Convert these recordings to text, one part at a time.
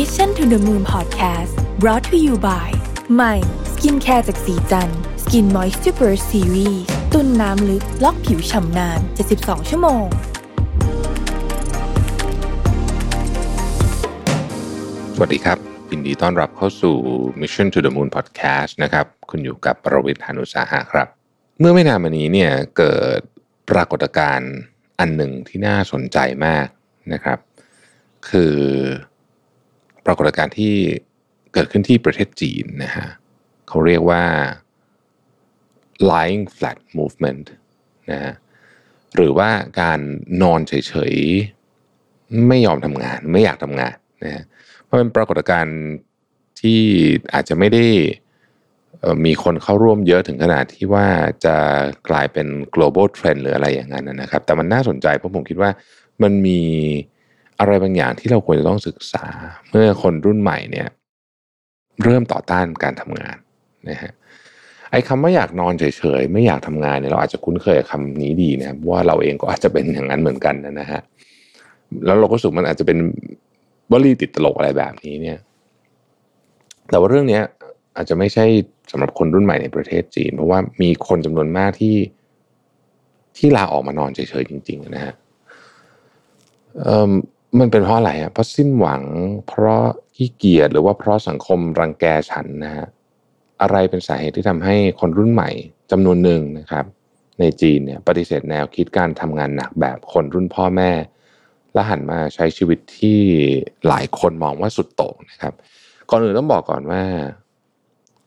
Mission to the Moon Podcast brought to you by ใหม่ skincare จากศรีจันทร์ Skin Moist Super Series ตุนน้ำลึก ล็อกผิวฉ่ำนาน 72 ชั่วโมง สวัสดีครับยินดีต้อนรับเข้าสู่ Mission to the Moon Podcast นะครับ คุณอยู่กับผมรวิศ หาญอุตสาหะครับ เมื่อไม่นานมานี้เนี่ยเกิดปรากฏการณ์อันหนึ่งที่น่าสนใจมากนะครับ คือ ปรากฏการณ์ที่เกิดขึ้นที่ประเทศจีนนะฮะเขาเรียกว่า lying flat movement นะฮะหรือว่าการนอนเฉยๆ ไม่ยอมทำงานไม่อยากทำงานนะฮะเพราะเป็นปรากฏการณ์ที่อาจจะไม่ได้มีคนเข้าร่วมเยอะถึงขนาดที่ว่าจะกลายเป็น global trend หรืออะไรอย่างนั้นนะครับ แต่มันน่าสนใจเพราะผมคิดว่ามันมี อะไรบางอย่างที่เราควรจะต้องศึกษา เมื่อคนรุ่นใหม่เนี่ยเริ่มต่อต้านการทำงานนะฮะไอ้คำว่าอยากนอนเฉยๆ ไม่อยากทำงานเนี่ยเราอาจจะคุ้นเคยกับคำนี้ดีนะครับว่าเราเองก็อาจจะเป็นอย่างนั้นเหมือนกันนะฮะแล้วเราก็สึกมันอาจจะเป็นวลีติดตลกอะไรแบบนี้เนี่ย แต่ว่าเรื่องเนี้ยอาจจะไม่ใช่สำหรับคนรุ่นใหม่ในประเทศจีน เพราะว่ามีคนจำนวนมากที่ที่ลาออกมานอนเฉยๆจริง ๆ นะฮะเอ่อ มันเป็นเพราะอะไรฮะเพราะสิ้นหวัง เพราะขี้เกียจหรือว่าเพราะสังคมรังแกฉันนะฮะอะไรเป็นสาเหตุที่ทำให้คนรุ่นใหม่จำนวนหนึ่งนะครับ ในจีนเนี่ยปฏิเสธแนวคิดการทำงานหนักแบบคนรุ่นพ่อแม่ และหันมาใช้ชีวิตที่หลายคนมองว่าสุดโต่งนะครับ ก่อนอื่นต้องบอกก่อนว่า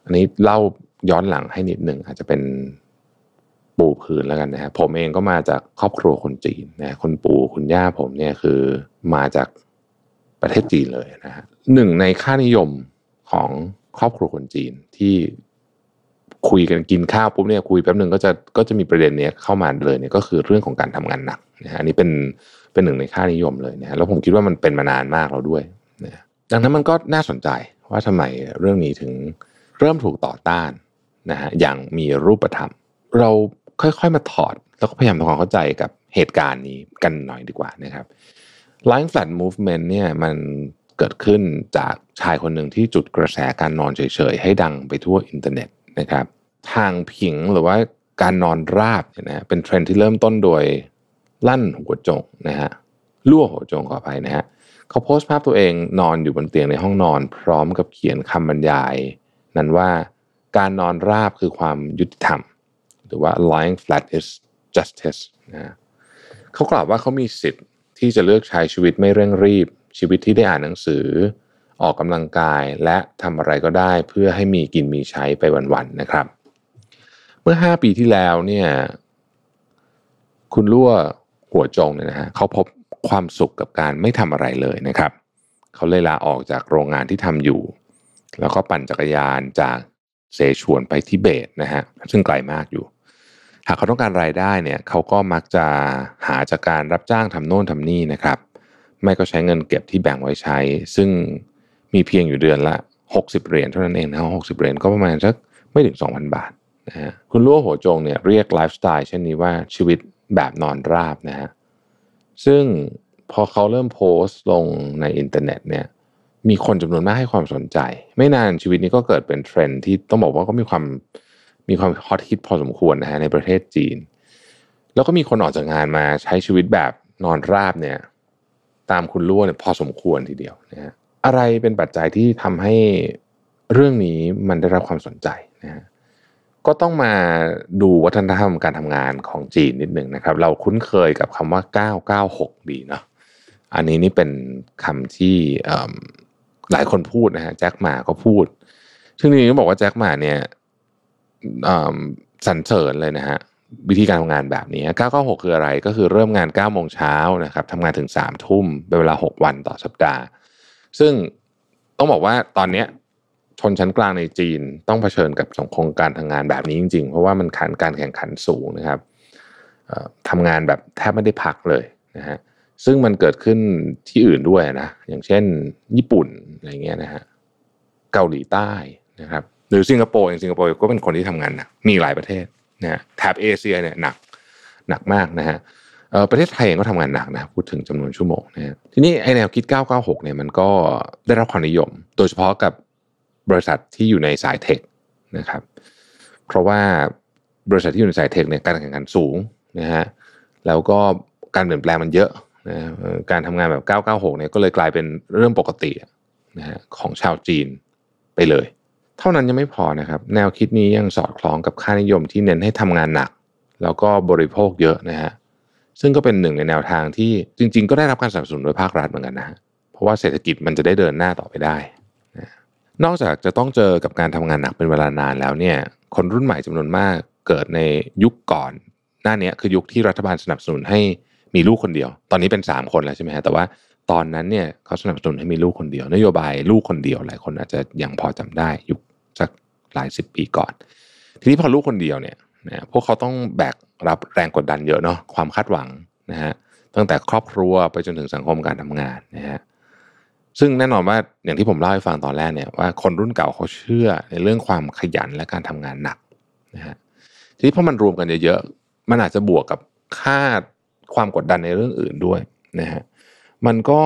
อันนี้เล่าย้อนหลังให้นิดหนึ่งอาจจะเป็นปูพื้นแล้วกันนะฮะผมเองก็มาจากครอบครัวคนจีนนะคนปู่คุณย่าผมเนี่ยคือ มาจากประเทศจีนเลยนะฮะหนึ่งในค่านิยมของครอบครัวคนจีนที่คุยกันกินข้าวปุ๊บเนี่ยคุยแป๊บหนึ่งก็จะก็จะมีประเด็นเนี้ยเข้ามาเลยเนี่ยก็คือเรื่องของการทำงานหนักนะฮะอันนี้เป็นเป็นหนึ่งในค่านิยมเลยนะฮะแล้วผมคิดว่ามันเป็นมานานมากแล้วด้วยนะฮะดังนั้นมันก็น่าสนใจว่าทำไมเรื่องนี้ถึงเริ่มถูกต่อต้านนะฮะอย่างมีรูปธรรม เราค่อยๆมาถอด แล้วก็พยายามทำความเข้าใจกับเหตุการณ์นี้กันหน่อยดีกว่านะครับ Lying Flat Movement เนี่ยมันเกิดขึ้นจากชายคนหนึ่งที่จุดกระแสการนอนเฉยๆ ให้ดังไปทั่วอินเทอร์เน็ตนะครับ ทางผิงหรือว่าการนอนราบเนี่ยนะเป็นเทรนด์ที่เริ่มต้นโดยลั่นหัวจงนะฮะลั่วหัวจงขออภัยนะฮะเขาโพสต์ภาพตัวเองนอนอยู่บนเตียงในห้องนอน พร้อมกับเขียนคำบรรยาย นั้นว่าการนอนราบคือความยุติธรรม หรือว่า lying flat is justice นะฮะเขากล่าวว่าเขามีสิทธิ์ ที่จะเลือกใช้ชีวิตไม่เร่งรีบ ชีวิตที่ได้อ่านหนังสือ ออกกำลังกายและทำอะไรก็ได้เพื่อให้มีกินมีใช้ไปวันๆนะครับ เมื่อ 5 ปีที่แล้วเนี่ยคุณลั่วหัวจงเนี่ยนะฮะเขาพบความสุขกับการไม่ทำอะไรเลยนะครับ เขาเลยลาออกจากโรงงานที่ทำอยู่ แล้วก็ปั่นจักรยานจากเซชวนไปทิเบตนะฮะซึ่งไกลมากอยู่ หากเขาต้องการรายได้เนี่ยเขาก็มักจะหาจากการรับจ้างทำโน่นทำนี่นะครับ ไม่ก็ใช้เงินเก็บที่แบ่งไว้ใช้ ซึ่งมีเพียงอยู่เดือนละ 60 เหรียญเท่านั้นเองนะหกสิบเหรียญก็ประมาณสักไม่ถึง 2,000 บาทนะฮะคุณลั่วหัวจงเนี่ยเรียกไลฟ์สไตล์เช่นนี้ว่าชีวิตแบบนอนราบนะฮะซึ่งพอเขาเริ่มโพสต์ลงในอินเทอร์เน็ตเนี่ยมีคนจำนวนมากให้ความสนใจ ไม่นานชีวิตนี้ก็เกิดเป็นเทรนด์ที่ต้องบอกว่าก็มีความ มีความฮอตฮิตพอสมควรนะฮะในประเทศจีน แล้วก็มีคนออกจากงานมาใช้ชีวิตแบบนอนราบเนี่ยตามคุณลั่วเนี่ยพอสมควรทีเดียวนะฮะอะไรเป็นปัจจัยที่ทำให้เรื่องนี้มันได้รับความสนใจนะฮะก็ต้องมาดูวัฒนธรรมการทำงานของจีนนิดหนึ่งนะครับ เราคุ้นเคยกับคำว่า 996 ดีเนาะอันนี้นี่เป็นคำที่หลายคนพูดนะฮะแจ็คหมาก็พูดซึ่งจริงๆต้องบอกว่าแจ็คหมาเนี่ย สรรเสริญเลยนะฮะวิธีการทำงานแบบนี้ 996 คืออะไรก็คือเริ่มงาน 9 โมงเช้านะครับทำงานถึง 3 ทุ่มเป็นเวลา 6 วันต่อสัปดาห์ ซึ่งต้องบอกว่าตอนนี้ชนชั้นกลางในจีนต้องเผชิญกับสังคมการทำงานแบบนี้จริงๆ เพราะว่ามันขันการแข่งขันสูงนะครับทำงานแบบแทบไม่ได้พักเลยนะฮะซึ่งมันเกิดขึ้นที่อื่นด้วยนะ อย่างเช่นญี่ปุ่นอะไรเงี้ยนะฮะเกาหลีใต้นะครับ หรือสิงคโปร์อย่างสิงคโปร์ก็เป็นคนที่ทำงานหนักมีหลายประเทศนะแถบเอเชียเนี่ยหนักหนักมากนะฮะประเทศไทยเองก็ทำงานหนักนะพูดถึงจำนวนชั่วโมงนะฮะทีนี้ไอแนวคิด 996 เนี่ยมันก็ได้รับความนิยม โดยเฉพาะกับบริษัทที่อยู่ในสายเทคนะครับ เพราะว่าบริษัทที่อยู่ในสายเทคเนี่ยการแข่งขันสูงนะฮะแล้วก็การเปลี่ยนแปลงมันเยอะนะการทำงานแบบ 996 เนี่ยก็เลยกลายเป็นเรื่องปกตินะฮะของชาวจีนไปเลย เท่านั้นยังไม่พอนะครับ แนวคิดนี้ยังสอดคล้องกับค่านิยมที่เน้นให้ทำงานหนัก แล้วก็บริโภคเยอะนะฮะซึ่งก็เป็นหนึ่งในแนวทางที่จริง ๆ ก็ได้รับการสนับสนุนโดยภาครัฐเหมือนกันนะเพราะว่าเศรษฐกิจมันจะได้เดินหน้าต่อไปได้นะนอกจากจะต้องเจอกับการทำงานหนักเป็นเวลานานแล้วเนี่ยคนรุ่นใหม่จำนวนมากเกิดในยุคก่อน หน้านี้คือยุคที่รัฐบาลสนับสนุนให้มีลูกคนเดียว ตอนนี้เป็น 3 คนแล้วใช่ไหมฮะแต่ว่าตอนนั้นเนี่ยเขาสนับสนุนให้มีลูกคนเดียว นโยบายลูกคนเดียวหลายคนอาจจะยังพอจำได้ยุค สักหลายสิบปีก่อน ทีนี้พอลูกคนเดียวเนี่ยนะพวกเขาต้องแบกรับแรงกดดันเยอะเนาะความคาดหวังนะฮะตั้งแต่ครอบครัวไปจนถึงสังคมการทำงานนะฮะซึ่งแน่นอนว่าอย่างที่ผมเล่าให้ฟังตอนแรกเนี่ยว่าคนรุ่นเก่าเขาเชื่อในเรื่องความขยันและการทำงานหนักนะฮะทีนี้พอมันรวมกันเยอะๆมันอาจจะบวกกับค่าความกดดันในเรื่องอื่นด้วยนะฮะมันก็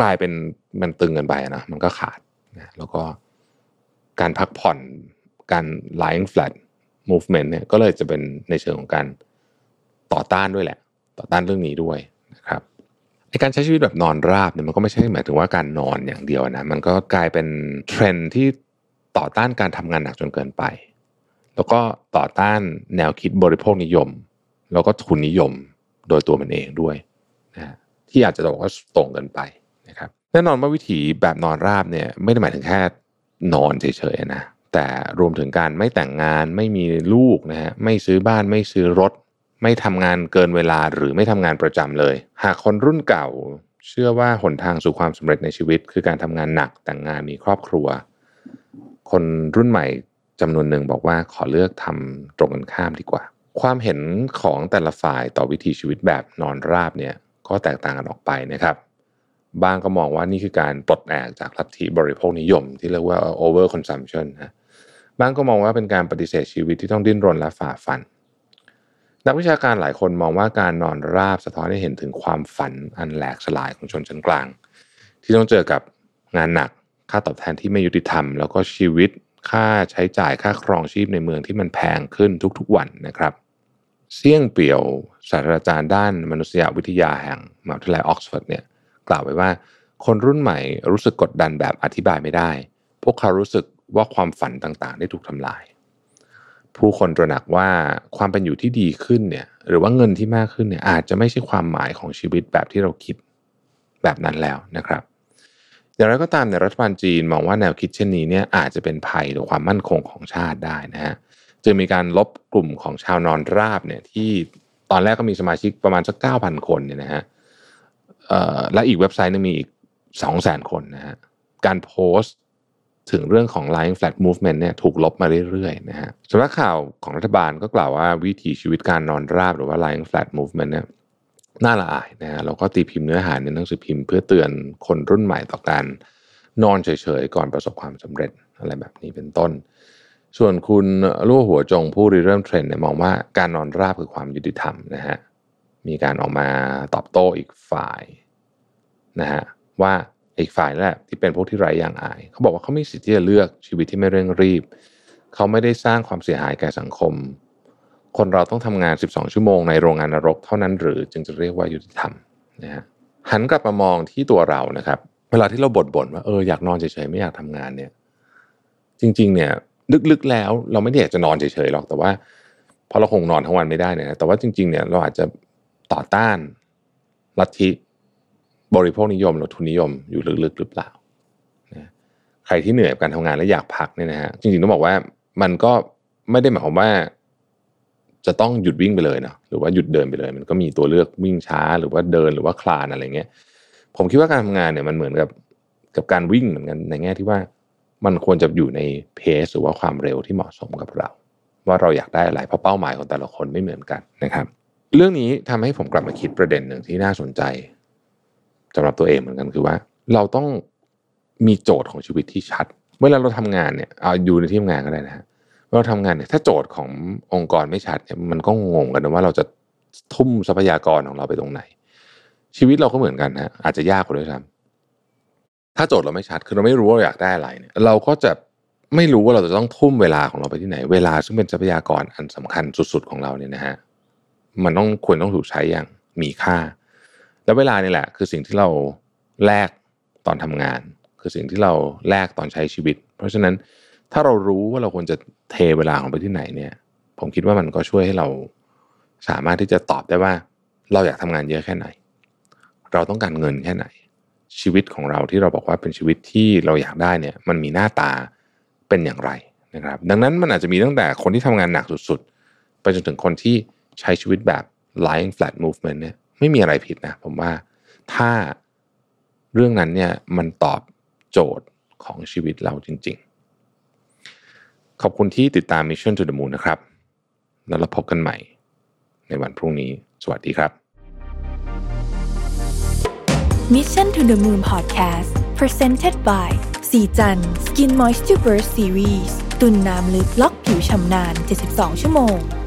กลายเป็นมันตึงกันไปนะมันก็ขาดนะแล้วก็ การพักผ่อนการ lying flat movement เนี่ยก็เลยจะเป็นในเชิงของการต่อต้านด้วยแหละ ต่อต้านเรื่องนี้ด้วยนะครับในการใช้ชีวิตแบบนอนราบเนี่ยมันก็ไม่ใช่หมายถึงว่าการนอนอย่างเดียวนะมันก็กลายเป็นเทรนที่ต่อต้านการทำงานหนักจนเกินไป แล้วก็ต่อต้านแนวคิดบริโภคนิยม แล้วก็ทุนนิยมโดยตัวมันเองด้วยนะที่อาจจะบอกว่าตรงเกินไปนะครับแน่นอนว่าวิถีแบบนอนราบเนี่ยไม่ได้หมายถึงแค่ นอนเฉยๆนะแต่รวมถึงการไม่แต่งงานไม่มีลูกนะฮะไม่ซื้อบ้านไม่ซื้อรถ ไม่ทำงานเกินเวลาหรือไม่ทำงานประจำเลย หากคนรุ่นเก่า เชื่อว่าหนทางสู่ความสำเร็จในชีวิต คือการทำงานหนักแต่งงานมีครอบครัว คนรุ่นใหม่จำนวนหนึ่งบอกว่าขอเลือกทำตรงกันข้ามดีกว่า ความเห็นของแต่ละฝ่ายต่อวิถีชีวิตแบบนอนราบเนี่ยก็แตกต่างกันออกไปนะครับ บางก็มองว่านี่คือการปลดแอกจากลัทธิบริโภคนิยม ที่เรียกว่า over consumption นะบางก็มองว่าเป็นการปฏิเสธชีวิตที่ต้องดิ้นรนและฝ่าฟัน นักวิชาการหลายคนมองว่าการนอนราบสะท้อนให้เห็นถึงความฝันอันแหลกสลายของชนชั้นกลาง ที่ต้องเจอกับงานหนักค่าตอบแทนที่ไม่ยุติธรรม แล้วก็ชีวิตค่าใช้จ่ายค่าครองชีพในเมืองที่มันแพงขึ้นทุกๆวันนะครับเสี่ยงเปี่ยวศาสตราจารย์ด้านมนุษยวิทยาแห่งมหาวิทยาลัยออกซฟอร์ดเนี่ย กล่าวไว้ว่า คนรุ่นใหม่รู้สึกกดดันแบบอธิบายไม่ได้ พวกเขารู้สึกว่าความฝันต่างๆ ได้ถูกทำลาย ผู้คนตระหนักว่าความเป็นอยู่ที่ดีขึ้นเนี่ยหรือว่าเงินที่มากขึ้นเนี่ยอาจจะไม่ใช่ความหมายของชีวิตแบบที่เราคิดแบบนั้นแล้วนะครับอย่างไรก็ตามในรัฐบาลจีนมองว่าแนวคิดเช่นนี้เนี่ยอาจจะเป็นภัยต่อความมั่นคงของชาติได้นะฮะจึงมีการลบกลุ่มของชาวนอนราบเนี่ยที่ตอนแรกก็มีสมาชิกประมาณสักเก้าพันคนเนี่ยนะฮะ และอีกเว็บไซต์นึงมีอีก2 0 0 0 0 0คนนะฮะการโพสต์ถึงเรื่องของ Lying Flat Movement เนี่ยถูกลบมาเรื่อยๆนะฮะสำนักข่าวของรัฐบาลก็กล่าวว่าวิถีชีวิตการนอนราบหรือว่า Lying Flat Movement เนี่ยน่าละอายนะฮะแล้วก็ตีพิมพ์เนื้อหาในหนังสือพิมพ์เพื่อเตือนคนรุ่นใหม่ต่อการนอนเฉยๆ ก่อนประสบความสำเร็จอะไรแบบนี้เป็นต้น ส่วนคุณลู่หัวจงผู้ริเริ่มเทรนด์เนี่ยมองว่าการนอนราบคือความยุติธรรมนะฮะ มีการออกมาตอบโต้อีกฝ่ายนะฮะว่าอีกฝ่ายนั่นแหละที่เป็นพวกที่ไร้อย่างอาย เขาบอกว่าเขาไม่สิทธิ์ที่จะเลือกชีวิตที่ไม่เร่งรีบ เขาไม่ได้สร้างความเสียหายแก่สังคม คนเราต้องทำงาน 12 ชั่วโมงในโรงงานนรกเท่านั้นหรือจึงจะเรียกว่ายุติธรรมนะฮะหันกลับมามองที่ตัวเรานะครับ เวลาที่เราบ่นบ่นว่าเอออยากนอนเฉยๆไม่อยากทำงานเนี่ย จริง ๆ เนี่ยลึกๆแล้วเราไม่ได้อยากจะนอนเฉยๆหรอกแต่ว่าเพราะเราคงนอนทั้งวันไม่ได้เนี่ยแต่ว่าจริงๆเนี่ยเราอาจจะ ต่อต้านลัทธิบริโภคนิยมหรือทุนนิยมอยู่ลึกๆหรือเปล่า ใครที่เหนื่อยกับการทำงานและอยากพักเนี่ยนะฮะจริงๆต้องบอกว่ามันก็ไม่ได้หมายความว่า จะต้องหยุดวิ่งไปเลยเนาะหรือว่าหยุดเดินไปเลย มันก็มีตัวเลือกวิ่งช้าหรือว่าเดินหรือว่าคลานอะไรเงี้ย ผมคิดว่าการทำงานเนี่ยมันเหมือนกับกับการวิ่งเหมือนกันในแง่ที่ว่ามันควรจะอยู่ในเพสหรือว่าความเร็วที่เหมาะสมกับเรา ว่าเราอยากได้อะไรเพราะเป้าหมายของแต่ละคนไม่เหมือนกันนะครับ เรื่องนี้ทำให้ผมกลับมาคิดประเด็นหนึ่งที่น่าสนใจสำหรับตัวเองเหมือนกันคือว่า เราต้องมีโจทย์ของชีวิตที่ชัดเมื่อเราทำงานเนี่ยเอาอยู่ในที่ทำงานก็ได้นะฮะเราทำงานเนี่ยถ้าโจทย์ขององค์กรไม่ชัดเนี่ยมันก็งงกันนะว่าเราจะทุ่มทรัพยากรของเราไปตรงไหน ชีวิตเราก็เหมือนกันฮะอาจจะยากกว่าด้วยซ้ำถ้าโจทย์เราไม่ชัดคือเราไม่รู้ว่าเราอยากได้อะไรเนี่ย เราก็จะไม่รู้ว่าเราจะต้องทุ่มเวลาของเราไปที่ไหน เวลาซึ่งเป็นทรัพยากรอันสำคัญสุด ๆของเราเนี่ยนะฮะ มันต้องควรต้องถูกใช้อย่างมีค่า แล้วเวลานี่แหละ คือสิ่งที่เราแลกตอนทำงาน คือสิ่งที่เราแลกตอนใช้ชีวิต เพราะฉะนั้นถ้าเรารู้ว่าเราควรจะเทเวลาของไปที่ไหนเนี่ย ผมคิดว่ามันก็ช่วยให้เราสามารถที่จะตอบได้ว่า เราอยากทำงานเยอะแค่ไหน เราต้องการเงินแค่ไหน ชีวิตของเราที่เราบอกว่าเป็นชีวิตที่เราอยากได้เนี่ย มันมีหน้าตาเป็นอย่างไรนะครับ ดังนั้นมันอาจจะมีตั้งแต่คนที่ทำงานหนักสุดๆ ไปจนถึงคนที่ ใช้ชีวิตแบบ lying flat movement เนี่ยไม่มีอะไรผิดนะผมว่าถ้าเรื่องนั้นเนี่ยมันตอบโจทย์ของชีวิตเราจริง ๆ ขอบคุณที่ติดตาม Mission to the Moon นะครับ แล้วเราพบกันใหม่ในวันพรุ่งนี้ สวัสดีครับ Mission to the Moon Podcast Presented by สีจัน Skin Moisture Burst Series ตุ่นน้ำลึกล็อกผิวชำนาน 72 ชั่วโมง